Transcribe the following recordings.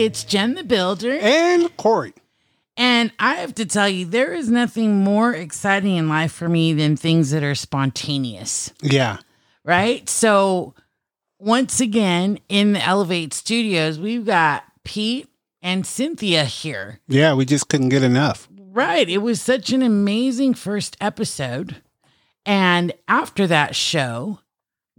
It's Gen the Builder. And Kory. And I have to tell you, there is nothing more exciting in life for me than things that are spontaneous, Yeah. right? So, once again, in the Elevate Studios, we've got Pete and Cynthia here. Yeah, we just couldn't get enough. Right. It was such an amazing first episode. And after that show,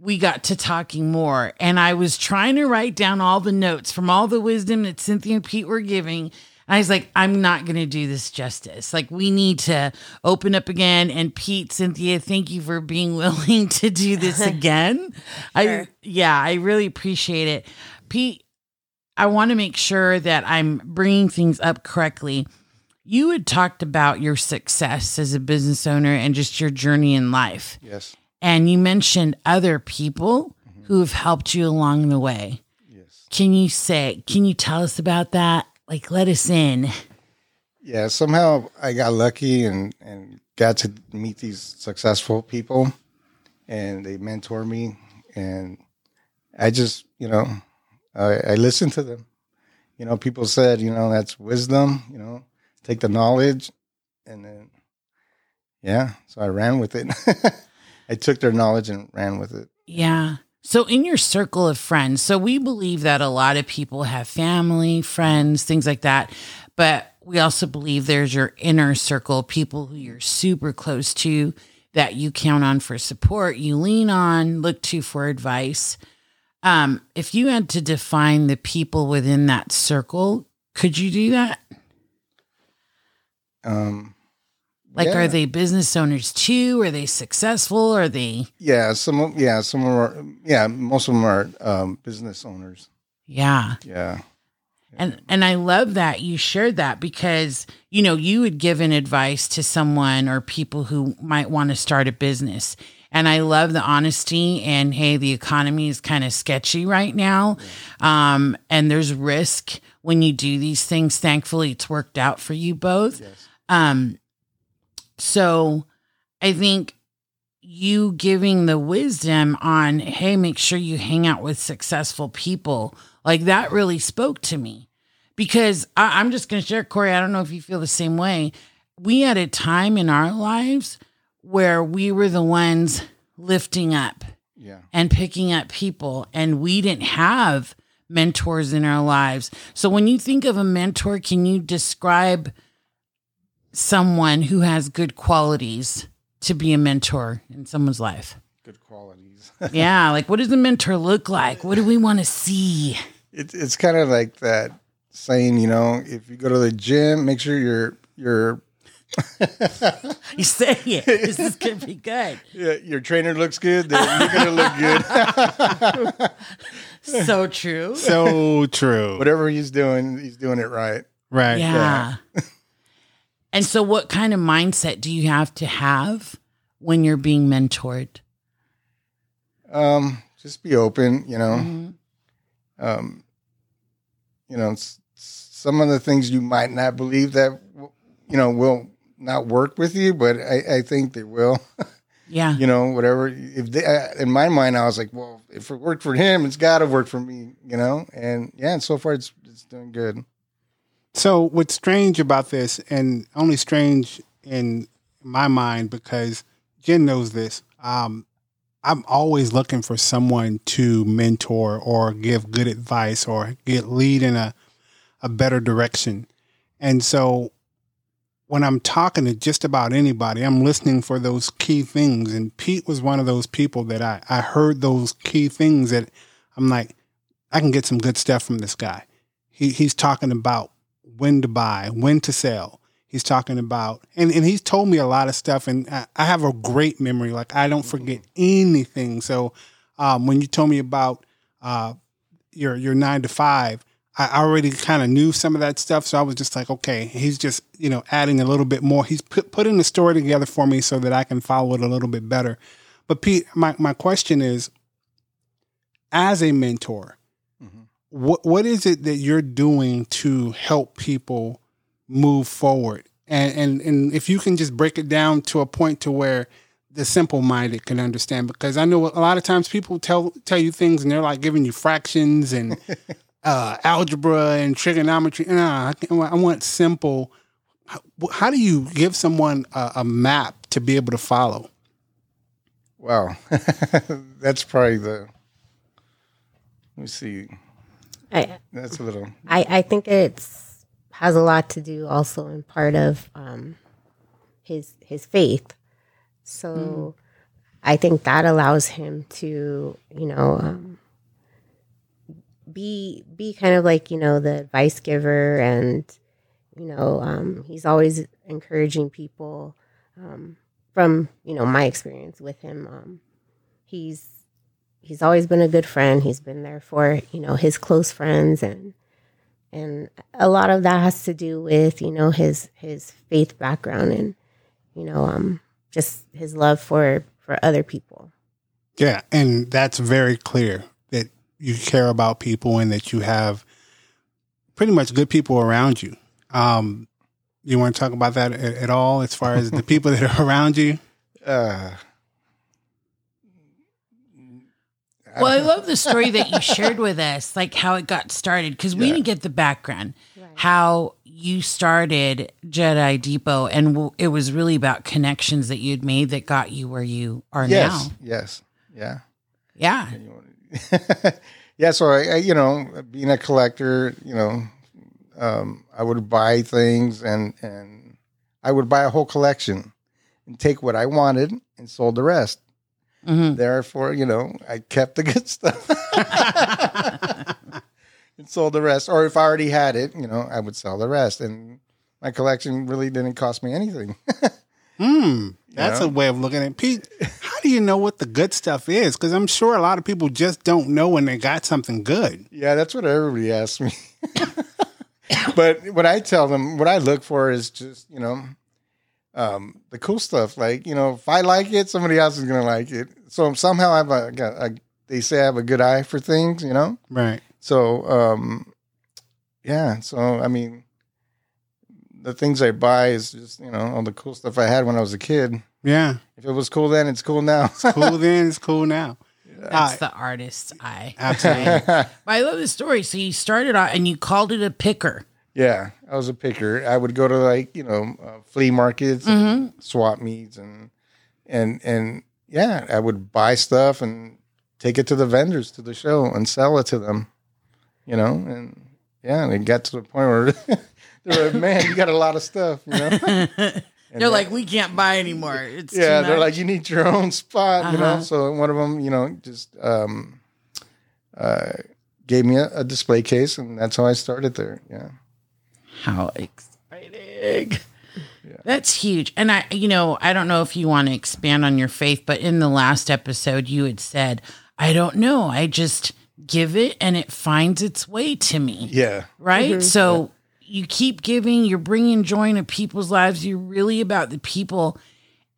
we got to talking more. And I was trying to write down all the notes from all the wisdom that Cynthia and Pete were giving. And I was like, I'm not going to do this justice. Like, we need to open up again. And Pete, Cynthia, thank you for being willing to do this again. I, yeah, I really appreciate it. Pete, I want to make sure that I'm bringing things up correctly. You had talked about your success as a business owner and just your journey in life. Yes. And you mentioned other people who have helped you along the way. Yes. Can you say, can you tell us about that? Like, let us in. Yeah. Somehow I got lucky and and got to meet these successful people, and they mentor me, and I just you know I, I listened to them. You know, people said you know that's wisdom. You know, take the knowledge, and then yeah, so I ran with it. I took their knowledge and ran with it. Yeah. So, in your circle of friends, so we believe that a lot of people have family, friends, things like that. But we also believe there's your inner circle, people who you're super close to that you count on for support, you lean on, look to for advice. Um, if you had to define the people within that circle, could you do that? Um, Like, Yeah. are they business owners too? Are they successful? Are they, yeah, some of yeah, some of them are yeah, most of them are um, business owners. yeah. Yeah. And and I love that you shared that because you know you had given advice to someone or people who might want to start a business. And I love the honesty and hey, the economy is kind of sketchy right now. Um, and there's risk when you do these things. Thankfully, it's worked out for you both. Yes. Um, so I think you giving the wisdom on, hey, make sure you hang out with successful people, like that really spoke to me. Because I, I'm just going to share, Kory, I don't know if you feel the same way. We had a time in our lives where we were the ones lifting up Yeah. and picking up people, and we didn't have mentors in our lives. So when you think of a mentor, can you describe someone who has good qualities to be a mentor in someone's life? Good qualities. Yeah, like what does a mentor look like? What do we want to see? it's it's kind of like that saying, you know, if you go to the gym, make sure you're you're you say it. This is gonna be good. your your trainer looks good, then you're gonna look good. So true. So true. Whatever he's doing, he's doing it right. right. Yeah. And so, what kind of mindset do you have to have when you're being mentored? Um, just be open, you know. Mhm. Um, you know, s- some of the things you might not believe that you know will not work with you, but I, I think they will. Yeah. you know, whatever. If they, uh, in my mind, I was like, well, if it worked for him, it's got to work for me, you know. And yeah, and so far it's it's doing good. So what's strange about this, and only strange in my mind because Gen knows this. Um, I'm always looking for someone to mentor or give good advice or get lead in a a better direction. And so when I'm talking to just about anybody, I'm listening for those key things. And Pete was one of those people that I, I heard those key things that I'm like, I can get some good stuff from this guy. He, he's talking about when to buy, when to sell. He's talking about, and, and he's told me a lot of stuff, and I, I have a great memory. Like I don't forget anything. So um, when you told me about uh, your your nine to five, I already kind of knew some of that stuff. So I was just like, okay, he's just you know adding a little bit more. He's put, putting the story together for me so that I can follow it a little bit better. But Pete, my my question is, as a mentor. What what is it that you're doing to help people move forward? And and and if you can just break it down to a point to where the simple minded can understand, because I know a lot of times people tell tell you things and they're like giving you fractions and uh, algebra and trigonometry. Nah, I, I want simple. How, how do you give someone a, a map to be able to follow? Wow, that's probably the. Let me see. I, That's a little. I, I think it's has a lot to do also in part of um, his his faith. So I think that allows him to, you know, um, be be kind of like you know the advice giver, and you know um, he's always encouraging people. Um, from you know my experience with him, um, he's he's always been a good friend. He's been there for you know his close friends and and a lot of that has to do with you know his his faith background and you know um just his love for for other people Yeah, and that's very clear that you care about people and that you have pretty much good people around you. Um, you want to talk about that at, at all, as far as the people that are around you? Uh, Well, I love the story that you shared with us, like how it got started, because we Yeah. didn't get the background, how you started Jedi Depot, and w- it was really about connections that you'd made that got you where you are yes, now. yes, yeah. Yeah. yeah, so I, I, you know, being a collector, you know, um, I would buy things and and I would buy a whole collection and take what I wanted and sold the rest. Mhm. Therefore, you know, I kept the good stuff and sold the rest. Or if I already had it, you know, I would sell the rest. And my collection really didn't cost me anything. Hmm, that's know? a way of looking at it. Pete. How do you know what the good stuff is? Because I'm sure a lot of people just don't know when they got something good. Yeah, that's what everybody asks me. but what I tell them, what I look for is just, you know, um, the cool stuff. Like, you know, if I like it, somebody else is going to like it. So somehow I have a, got a, they say I have a good eye for things, you know? Right. So, um, yeah. So, I mean, the things I buy is just, you know, all the cool stuff I had when I was a kid. Yeah. If it was cool then, it's cool now. It's cool then, it's cool now. That's Uh, the artist's eye. absolutely. But I love the story. So you started out and you called it a picker. Yeah, I was a picker. I would go to like you know uh, flea markets, and swap meets, and and and yeah, I would buy stuff and take it to the vendors to the show and sell it to them. You know, and yeah, and it got to the point where they're like, "Man, you got a lot of stuff." You know, And They're like, we can't buy anymore. It's yeah, they're like, "You need your own spot." You know, Uh-huh. so one of them, you know, just um, uh, gave me a, a display case, and that's how I started there. Yeah. How exciting. That's huge. And I, you know, I don't know if you want to expand on your faith, but in the last episode, you had said, I don't know. I just give it and it finds its way to me. Yeah. Right. So you keep giving, you're bringing joy into people's lives. You're really about the people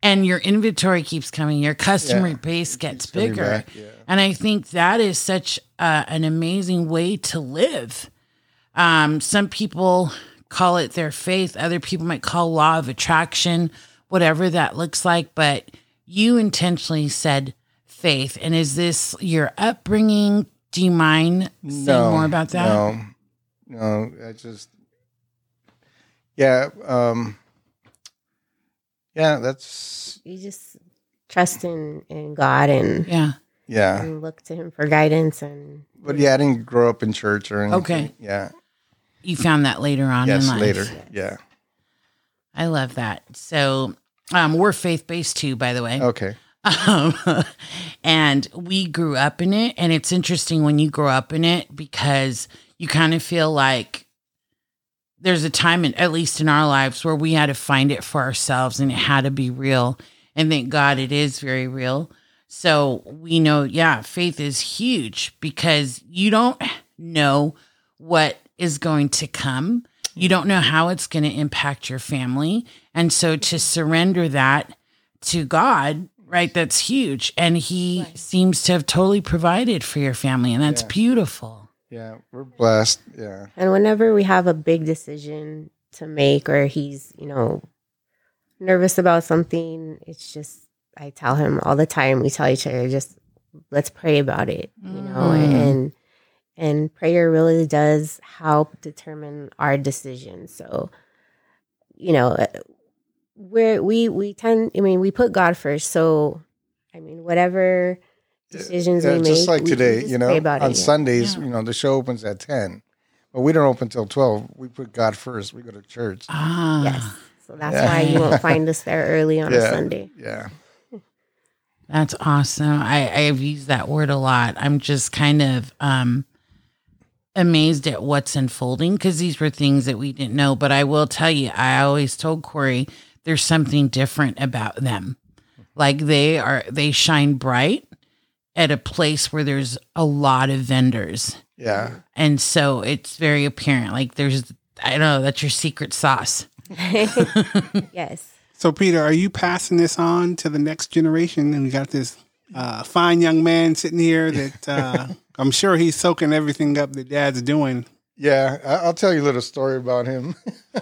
and your inventory keeps coming. Your customer Yeah. base gets coming bigger. yeah. And I think that is such uh, an amazing way to live. Um, some people call it their faith. Other people might call law of attraction, whatever that looks like. But you intentionally said faith. And is this your upbringing? Do you mind saying more about that? No, no, I just, yeah, um, yeah, that's, you just trust in in god and, Yeah. yeah. and look to him for guidance and But yeah, I didn't grow up in church or anything. Okay. Yeah. You found that later on Yes, in life. later. Yeah. I love that. So um, we're faith based too, by the way. Okay. Um, and we grew up in it. And it's interesting when you grow up in it because you kind of feel like there's a time, in, at least in our lives, where we had to find it for ourselves and it had to be real. And thank God it is very real. So we know, yeah, faith is huge because you don't know what is going to come. You don't know how it's going to impact your family. And so to surrender that to God, right, that's huge. And He seems to have totally provided for your family. And that's Yeah. beautiful. Yeah. We're blessed. Yeah. And whenever we have a big decision to make or he's, you know, nervous about something, it's just, I tell him all the time, we tell each other, just let's pray about it, you know, Mm. and, and prayer really does help determine our decisions. So, you know, uh, we're, we we tend. I mean, we put God first. So, I mean, whatever decisions Yeah, we make, just like we- we today, just you know, on it. Sundays, Yeah. you know, the show opens at 10, but we don't open till 12. We put God first. We go to church. Ah. Yes. So that's Yeah. why you won't find us there early on a Sunday. Yeah. That's awesome. I, I've used that word a lot. I'm just kind of um amazed at what's unfolding because these were things that we didn't know. But I will tell you, I always told Kory there's something different about them. Like they are they shine bright at a place where there's a lot of vendors. Yeah. And so it's very apparent. Like there's I don't know, that's your secret sauce. yes. So, Peter, are you passing this on to the next generation? And we got this uh, fine young man sitting here that uh, I'm sure he's soaking everything up that Dad's doing. Yeah. I- I'll tell you a little story about him.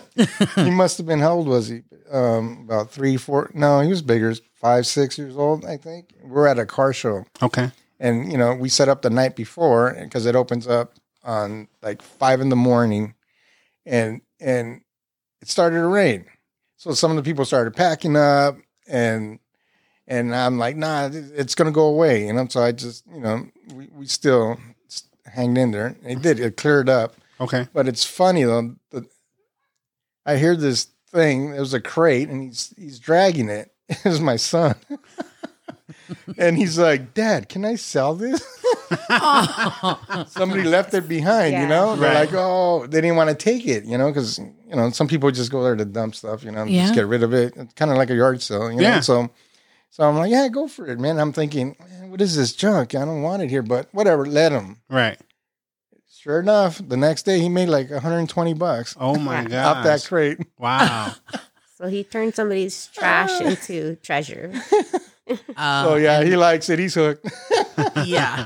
he must have been, how old was he? Um, about three, four. No, he was bigger, five, six years old, I think. We're at a car show. Okay. and you know we set up the night before because it opens up on like five in the morning and and it started to rain so some of the people started packing up and and i'm like nah it's gonna go away you know so i just you know we, we still s- hanged in there it did it cleared up Okay. but it's funny though the, i hear this thing it was a crate and he's he's dragging it it was my son and he's like dad can i sell this somebody left it behind, you know? They're Right. like, oh, they didn't want to take it, you know, because, you know, some people just go there to dump stuff, you know, Yeah. just get rid of it. It's kind of like a yard sale, you know? Yeah. So, so I'm like, yeah, go for it, man. I'm thinking, man, what is this junk? I don't want it here, but whatever, let him. Right. Sure enough, the next day he made like 120 bucks Oh my God. off that crate. Wow. So he turned somebody's trash into treasure. Uh, so yeah, he likes it. He's hooked. yeah.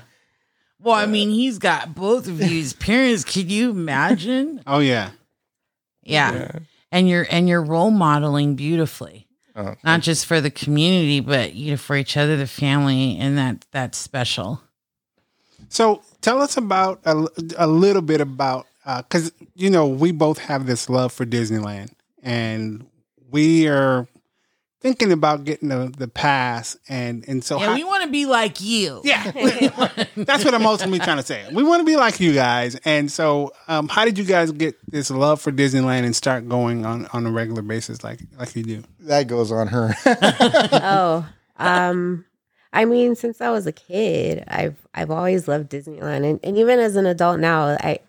Well, I mean, he's got both of you as parents. Can you imagine? oh yeah. Yeah. And you're and you're role modeling beautifully. Oh, Not just for the community, but you know, for each other, the family, and that that's special. So tell us about a, a little bit about uh, because you know we both have this love for Disneyland, and we are thinking about getting the, the pass, and and so Yeah, how- we want to be like you. yeah, that's what I'm ultimately trying to say. We want to be like you guys, and so um, how did you guys get this love for Disneyland and start going on on a regular basis like like you do? that goes on her. oh, um, I mean, since I was a kid, I've I've always loved Disneyland, and, and even as an adult now, I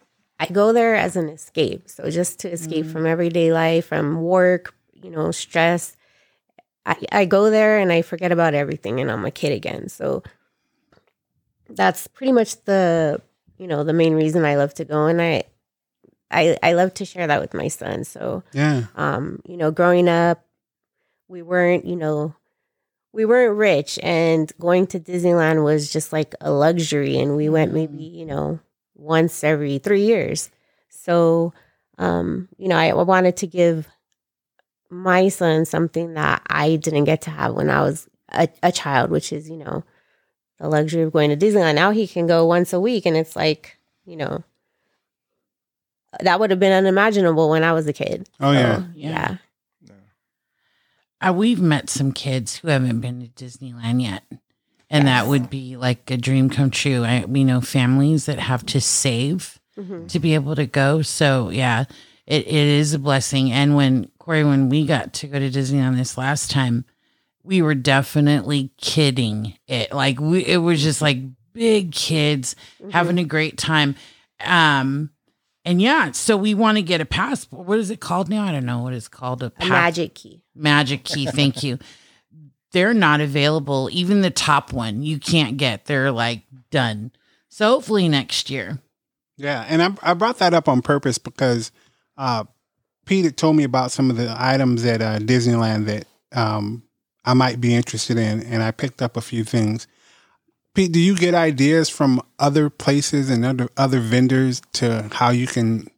I go there as an escape. So just to escape from everyday life, from work, you know, stress. I, I go there and I forget about everything, and I'm a kid again. So that's pretty much the you know the main reason I love to go, and I I I love to share that with my son. So Yeah, um, you know, growing up, we weren't, you know, we weren't rich and going to Disneyland was just like a luxury and we went maybe, you know, once every 3 years. So, um, you know, I wanted to give my son something that I didn't get to have when I was a, a child, which is, you know, the luxury of going to Disneyland. Now he can go once a week and it's like, you know, that would have been unimaginable when I was a kid. oh yeah, So, yeah. Uh, we've met some kids who haven't been to Disneyland yet. And that would be like a dream come true. I, we know families that have to save hmm to be able to go. So yeah, it, it is a blessing. And when Kory, when we got to go to Disneyland this last time, we were definitely kidding it. Like we, it was just like big kids Mm-hmm. having a great time. Um, and yeah, so we want to get a passport. What is it called now? I don't know what it's called. A, A magic key. magic key. Thank you. They're not available. Even the top one, you can't get. They're like done. So hopefully next year. Yeah, and I, I brought that up on purpose because uh, Pete had told me about some of the items at uh, Disneyland that um, I might be interested in, and I picked up a few things. Pete, do you get ideas from other places and other other vendors to how you can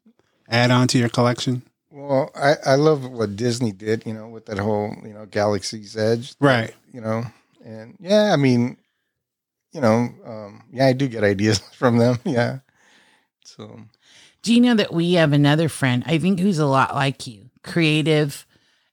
add on to your collection? Well, I, I love what Disney did, you know, with that whole, you know, Galaxy's Edge. Right. You know, and yeah, I mean, you know, um, yeah, I do get ideas from them. Yeah. So Do you know that we have another friend, I think, who's a lot like you, creative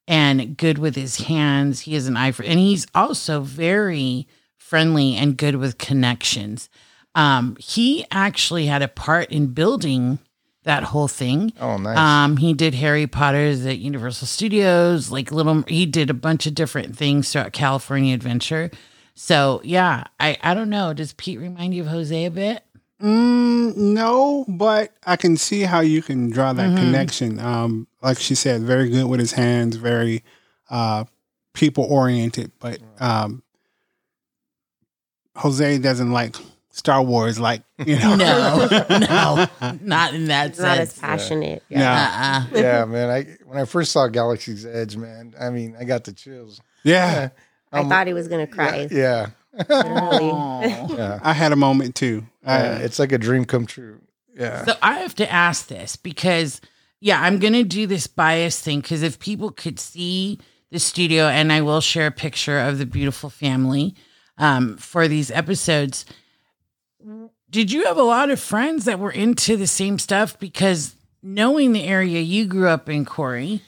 and good with his hands. He has an eye for, and he's also very friendly and good with connections. Um, he actually had a part in building that whole thing. oh nice. Um, he did Harry Potter's at Universal Studios, like little. He did a bunch of different things throughout California Adventure. So yeah, I I don't know. Does Pete remind you of Jose a bit? Mm, no, but I can see how you can draw that Mhm. connection. Um, like she said, very good with his hands, very uh, people oriented. But um, Jose doesn't like Star Wars, like you know. No, no, not in that sense. not as passionate. Yeah. Uh-uh. yeah, man. I when I first saw Galaxy's Edge, man. I mean, I got the chills. yeah, I Um, thought he was gonna cry. Yeah, Literally. Aw. yeah. I had a moment too. I- Yeah, it's like a dream come true. Yeah. So I have to ask this because, yeah, I'm going to do this bias thing because if people could see the studio, and I will share a picture of the beautiful family um, for these episodes. Did you have a lot of friends that were into the same stuff? Because knowing the area you grew up in, Kory,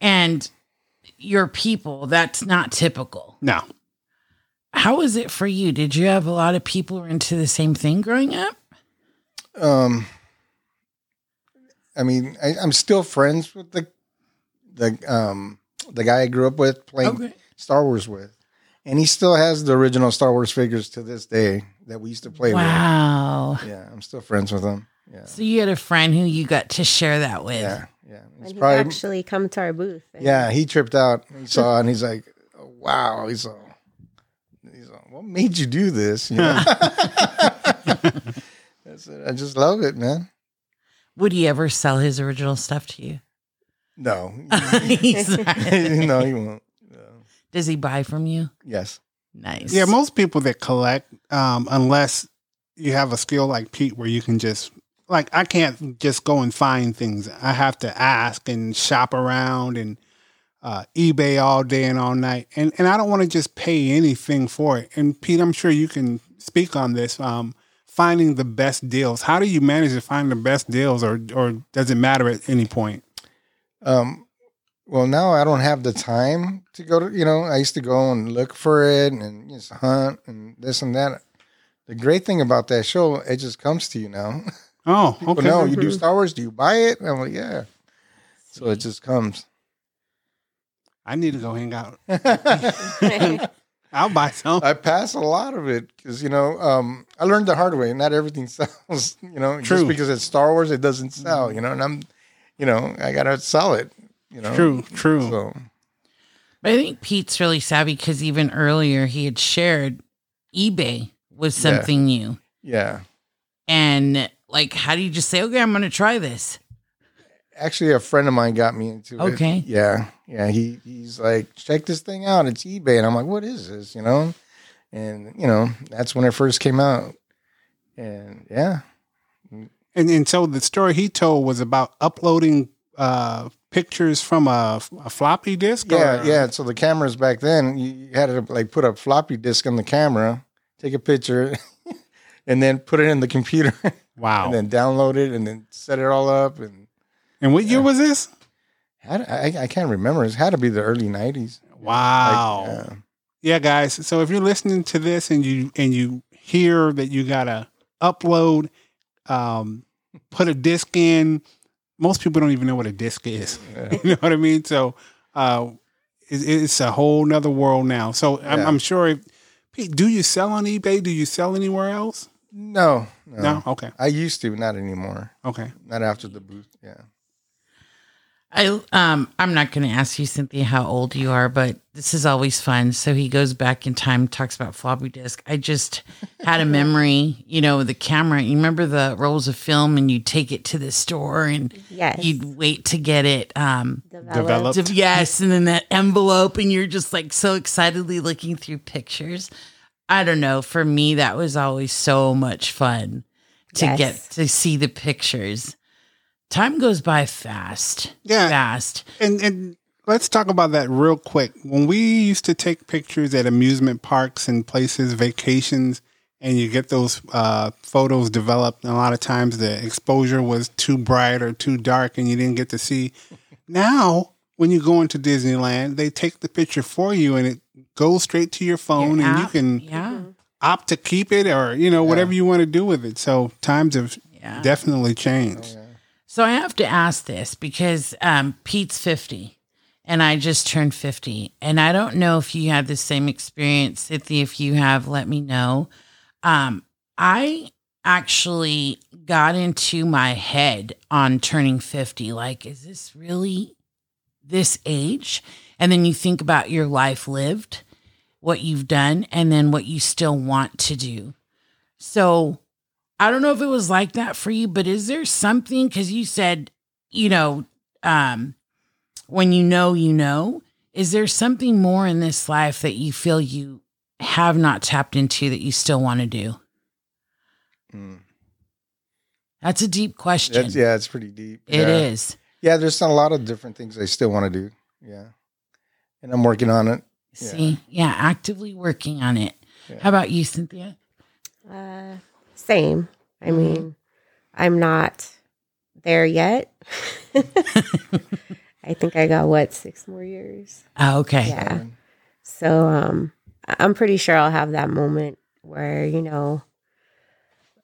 and your people, that's not typical. no, How was it for you? Did you have a lot of people who were into the same thing growing up? Um, I mean, I, I'm still friends with the the um the guy I grew up with playing Okay. Star Wars with, and he still has the original Star Wars figures to this day that we used to play Wow. with. Wow. Yeah, I'm still friends with him. Yeah, So you had a friend who you got to share that with. yeah, yeah. And It's he probably actually come to our booth. and- yeah. He tripped out. He saw, and he's like, oh, "Wow." He's all, he's like, "What made you do this?" You know? I said, "I just love it, man." Would he ever sell his original stuff to you? No, He's no, he won't. No. Does he buy from you? Yes. Nice. yeah. Most people that collect, um, unless you have a skill like Pete, where you can just like I can't just go and find things. I have to ask and shop around and uh, eBay all day and all night, and and I don't want to just pay anything for it. And Pete, I'm sure you can speak on this. Um, finding the best deals. How do you manage to find the best deals, or or does it matter at any point? Um, well, now I don't have the time to go to. You know, I used to go and look for it and just hunt and this and that. The great thing about that show, it just comes to you now. Oh, People okay. know you do Star Wars. Do you buy it? And I'm like, yeah. So it just comes. I need to go hang out. I I'll buy some. I pass a lot of it because you know um, I learned the hard way. Not everything sells. You know, True. just because it's Star Wars, it doesn't sell. You know, and I'm, you know, I gotta sell it. You know, True, true. So But I think Pete's really savvy because even earlier he had shared eBay was Yeah. something new. yeah. And like, how do you just say, okay, I'm going to try this? Actually a friend of mine got me into it. Okay. Yeah. Yeah. He he's like, check this thing out. It's eBay. And I'm like, what is this? You know? And you know, that's when it first came out. And yeah. And and so the story he told was about uploading uh, pictures from a, a floppy disk. Yeah, or- yeah. So the cameras back then, you you had to like put a floppy disk on the camera, take a picture, and then put it in the computer, Wow. and And, then download it, and then set it all up. And what year was this? I, I can't remember. It had to be the early '90s. Wow. yeah. yeah, guys. So if you're listening to this and you and you hear that you gotta upload, um, put a disc in, most people don't even know what a disc is. Yeah. you know what I mean? So uh, it, it's a whole nother world now. So I'm, Yeah. I'm sure. If, Pete, do you sell on eBay? Do you sell anywhere else? No, no, No. Okay. I used to, not anymore. Okay. Not after the booth. Yeah. I um I'm not going to ask you Cynthia how old you are, but this is always fun. So he goes back in time, talks about floppy disk. I just had a memory, you know, the camera. You remember the rolls of film, and you take it to the store, and Yes. you'd wait to get it. Um, Developed. Developed. yes, and then that envelope, and you're just like so excitedly looking through pictures. I don't know. For me, that was always so much fun to Yes. get to see the pictures. Time goes by fast, Yeah. fast. And and let's talk about that real quick. When we used to take pictures at amusement parks and places, vacations, and you get those uh, photos developed. A lot of times the exposure was too bright or too dark, and you didn't get to see. Now, when you go into Disneyland, they take the picture for you, and it goes straight to your phone, Your and you can yeah, opt to keep it or you know whatever you want to do with it. So times have yeah. definitely changed. So I have to ask this because um, Pete's 50 and I just turned 50. And I don't know if you had the same experience, Cynthia. If you have, let me know. Um, I actually got into my head on turning 50. Like, is this really this age? And then you think about your life lived, what you've done, and then what you still want to do. So I don't know if it was like that for you, but is there something because you said, you know, um, when you know, you know, is there something more in this life that you feel you have not tapped into that you still want to do? Mm. That's a deep question. That's, yeah, it's pretty deep. It yeah. is. Yeah, there's a lot of different things I still want to do. Yeah. And I'm working on it. Yeah. See, yeah, actively working on it. Yeah. How about you, Cynthia? Uh, same. I mean, I'm not there yet. I think I got what six more years. Oh, okay. Yeah. So um, I- I'm pretty sure I'll have that moment where you know,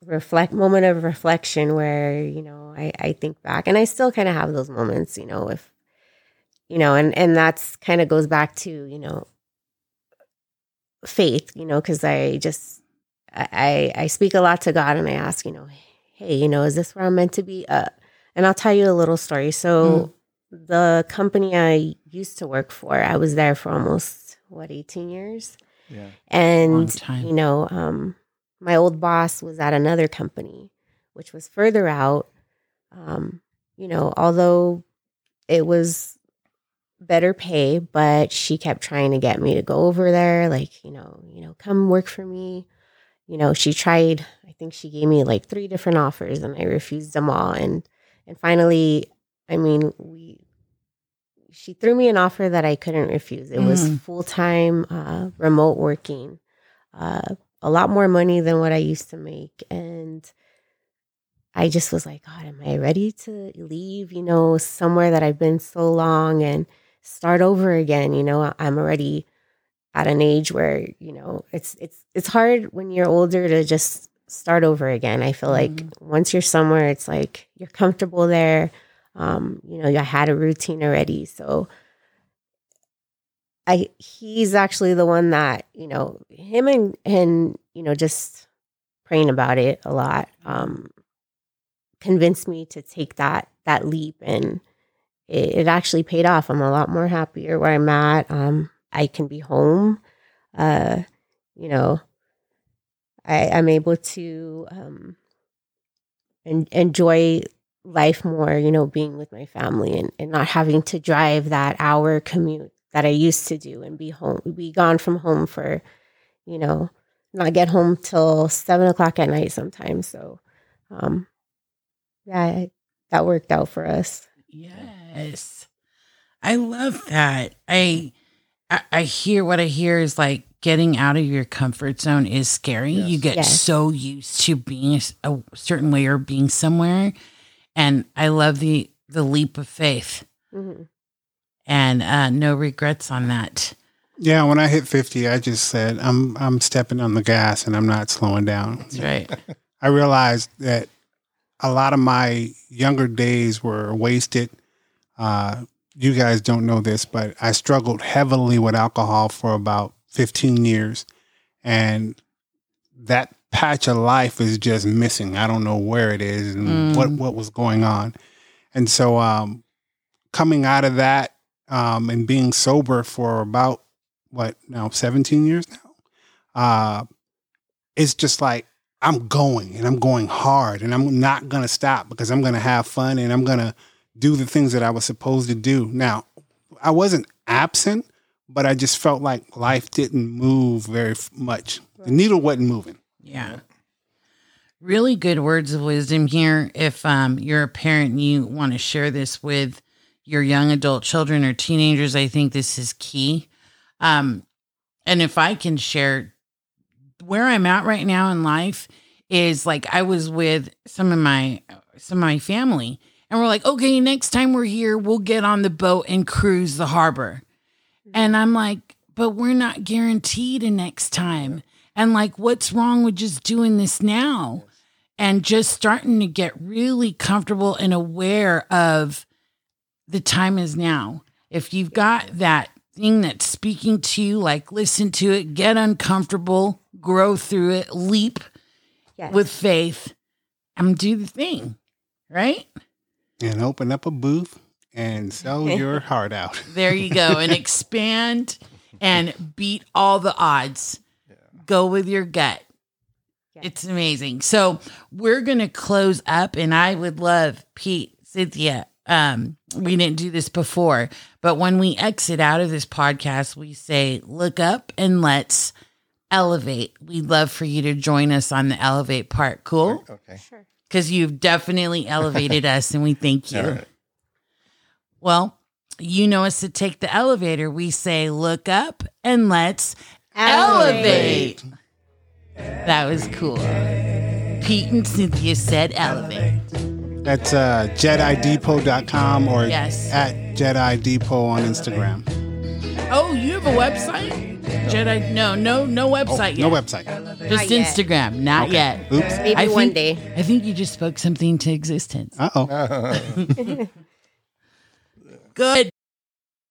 reflect moment of reflection where you know I I think back, and I still kind of have those moments. You know, if you know, and and that's kind of goes back to you know faith. You know, because I just I I speak a lot to God, and I ask you know, hey, you know, is this where I'm meant to be? Uh, and I'll tell you a little story. So the company I used to work for, I was there for almost what 18 years. Yeah. And you know, um my old boss was at another company which was further out. Um, you know, although it was better pay, but she kept trying to get me to go over there like, you know, you know, come work for me. You know, she tried, I think she gave me like three different offers and I refused them all and and finally, I mean, we she threw me an offer that I couldn't refuse. It was Mm. full time uh, remote working, uh, a lot more money than what I used to make, and I just was like, God, am I ready to leave? You know, somewhere that I've been so long and start over again. You know, I'm already at an age where you know it's it's it's hard when you're older to just start over again. I feel like once you're somewhere, it's like you're comfortable there. Um, you know, I had a routine already, so I he's actually the one that you know him and and you know just praying about it a lot um, convinced me to take that that leap, and it, it actually paid off. I'm a lot more happier where I'm at. Um, I can be home. Uh, you know, I, I'm able to um, en- enjoy life more, you know, being with my family and, and not having to drive that hour commute that I used to do and be home, be gone from home for, you know, not get home till seven o'clock at night sometimes. So, um, yeah, that worked out for us. Yes. I love that. I, I I hear what I hear is like getting out of your comfort zone is scary. Yes. You get Yes. so used to being a certain way or being somewhere. And I love the the leap of faith hmm and uh, no regrets on that. Yeah, when I hit 50, I just said I'm I'm stepping on the gas and I'm not slowing down. That's right. I realized that a lot of my younger days were wasted. Uh, you guys don't know this, but I struggled heavily with alcohol for about 15 years. And that patch of life is just missing. I don't know where it is and Mm. what, what was going on. And so, um, coming out of that um, and being sober for about what now 17 years now, uh, it's just like I'm going and I'm going hard and I'm not going to stop because I'm going to have fun and I'm going to do the things that I was supposed to do. Now, I wasn't absent, but I just felt like life didn't move very much. The needle wasn't moving. Yeah. Really good words of wisdom here. If um, you're a parent and you want to share this with your young adult children or teenagers, I think this is key. Um, and if I can share where I'm at right now in life is like I was with some of my some of my family and we're like, okay, next time we're here, we'll get on the boat and cruise the harbor. And I'm like, but we're not guaranteed a next time. And like, what's wrong with just doing this now? And just starting to get really comfortable and aware of the time is now. If you've got that thing that's speaking to you, like listen to it, get uncomfortable, grow through it, leap Yes. with faith, and do the thing, right? And open up a booth and sell your heart out. There you go. and expand and beat all the odds. Go with your gut. Yeah. It's amazing. So we're gonna close up, and I would love Pete, Cynthia. Um, we didn't do this before, but when we exit out of this podcast, we say, look up and let's elevate. We'd love for you to join us on the elevate part. Cool? Okay. Sure. Because you've definitely elevated us and we thank you. All right. Well, you know us to take the elevator. We say, look up and let's elevate. That was cool. Pete and Cynthia said elevate. That's uh, JediDepot.com or Yes. at Jedi Depot on Instagram. Oh, you have a website? Jedi? No, no, no website yet. No website. Just Not yet. Instagram. Not yet. Oops. Maybe I one think- day. I think you just spoke something to existence. Uh oh. Good.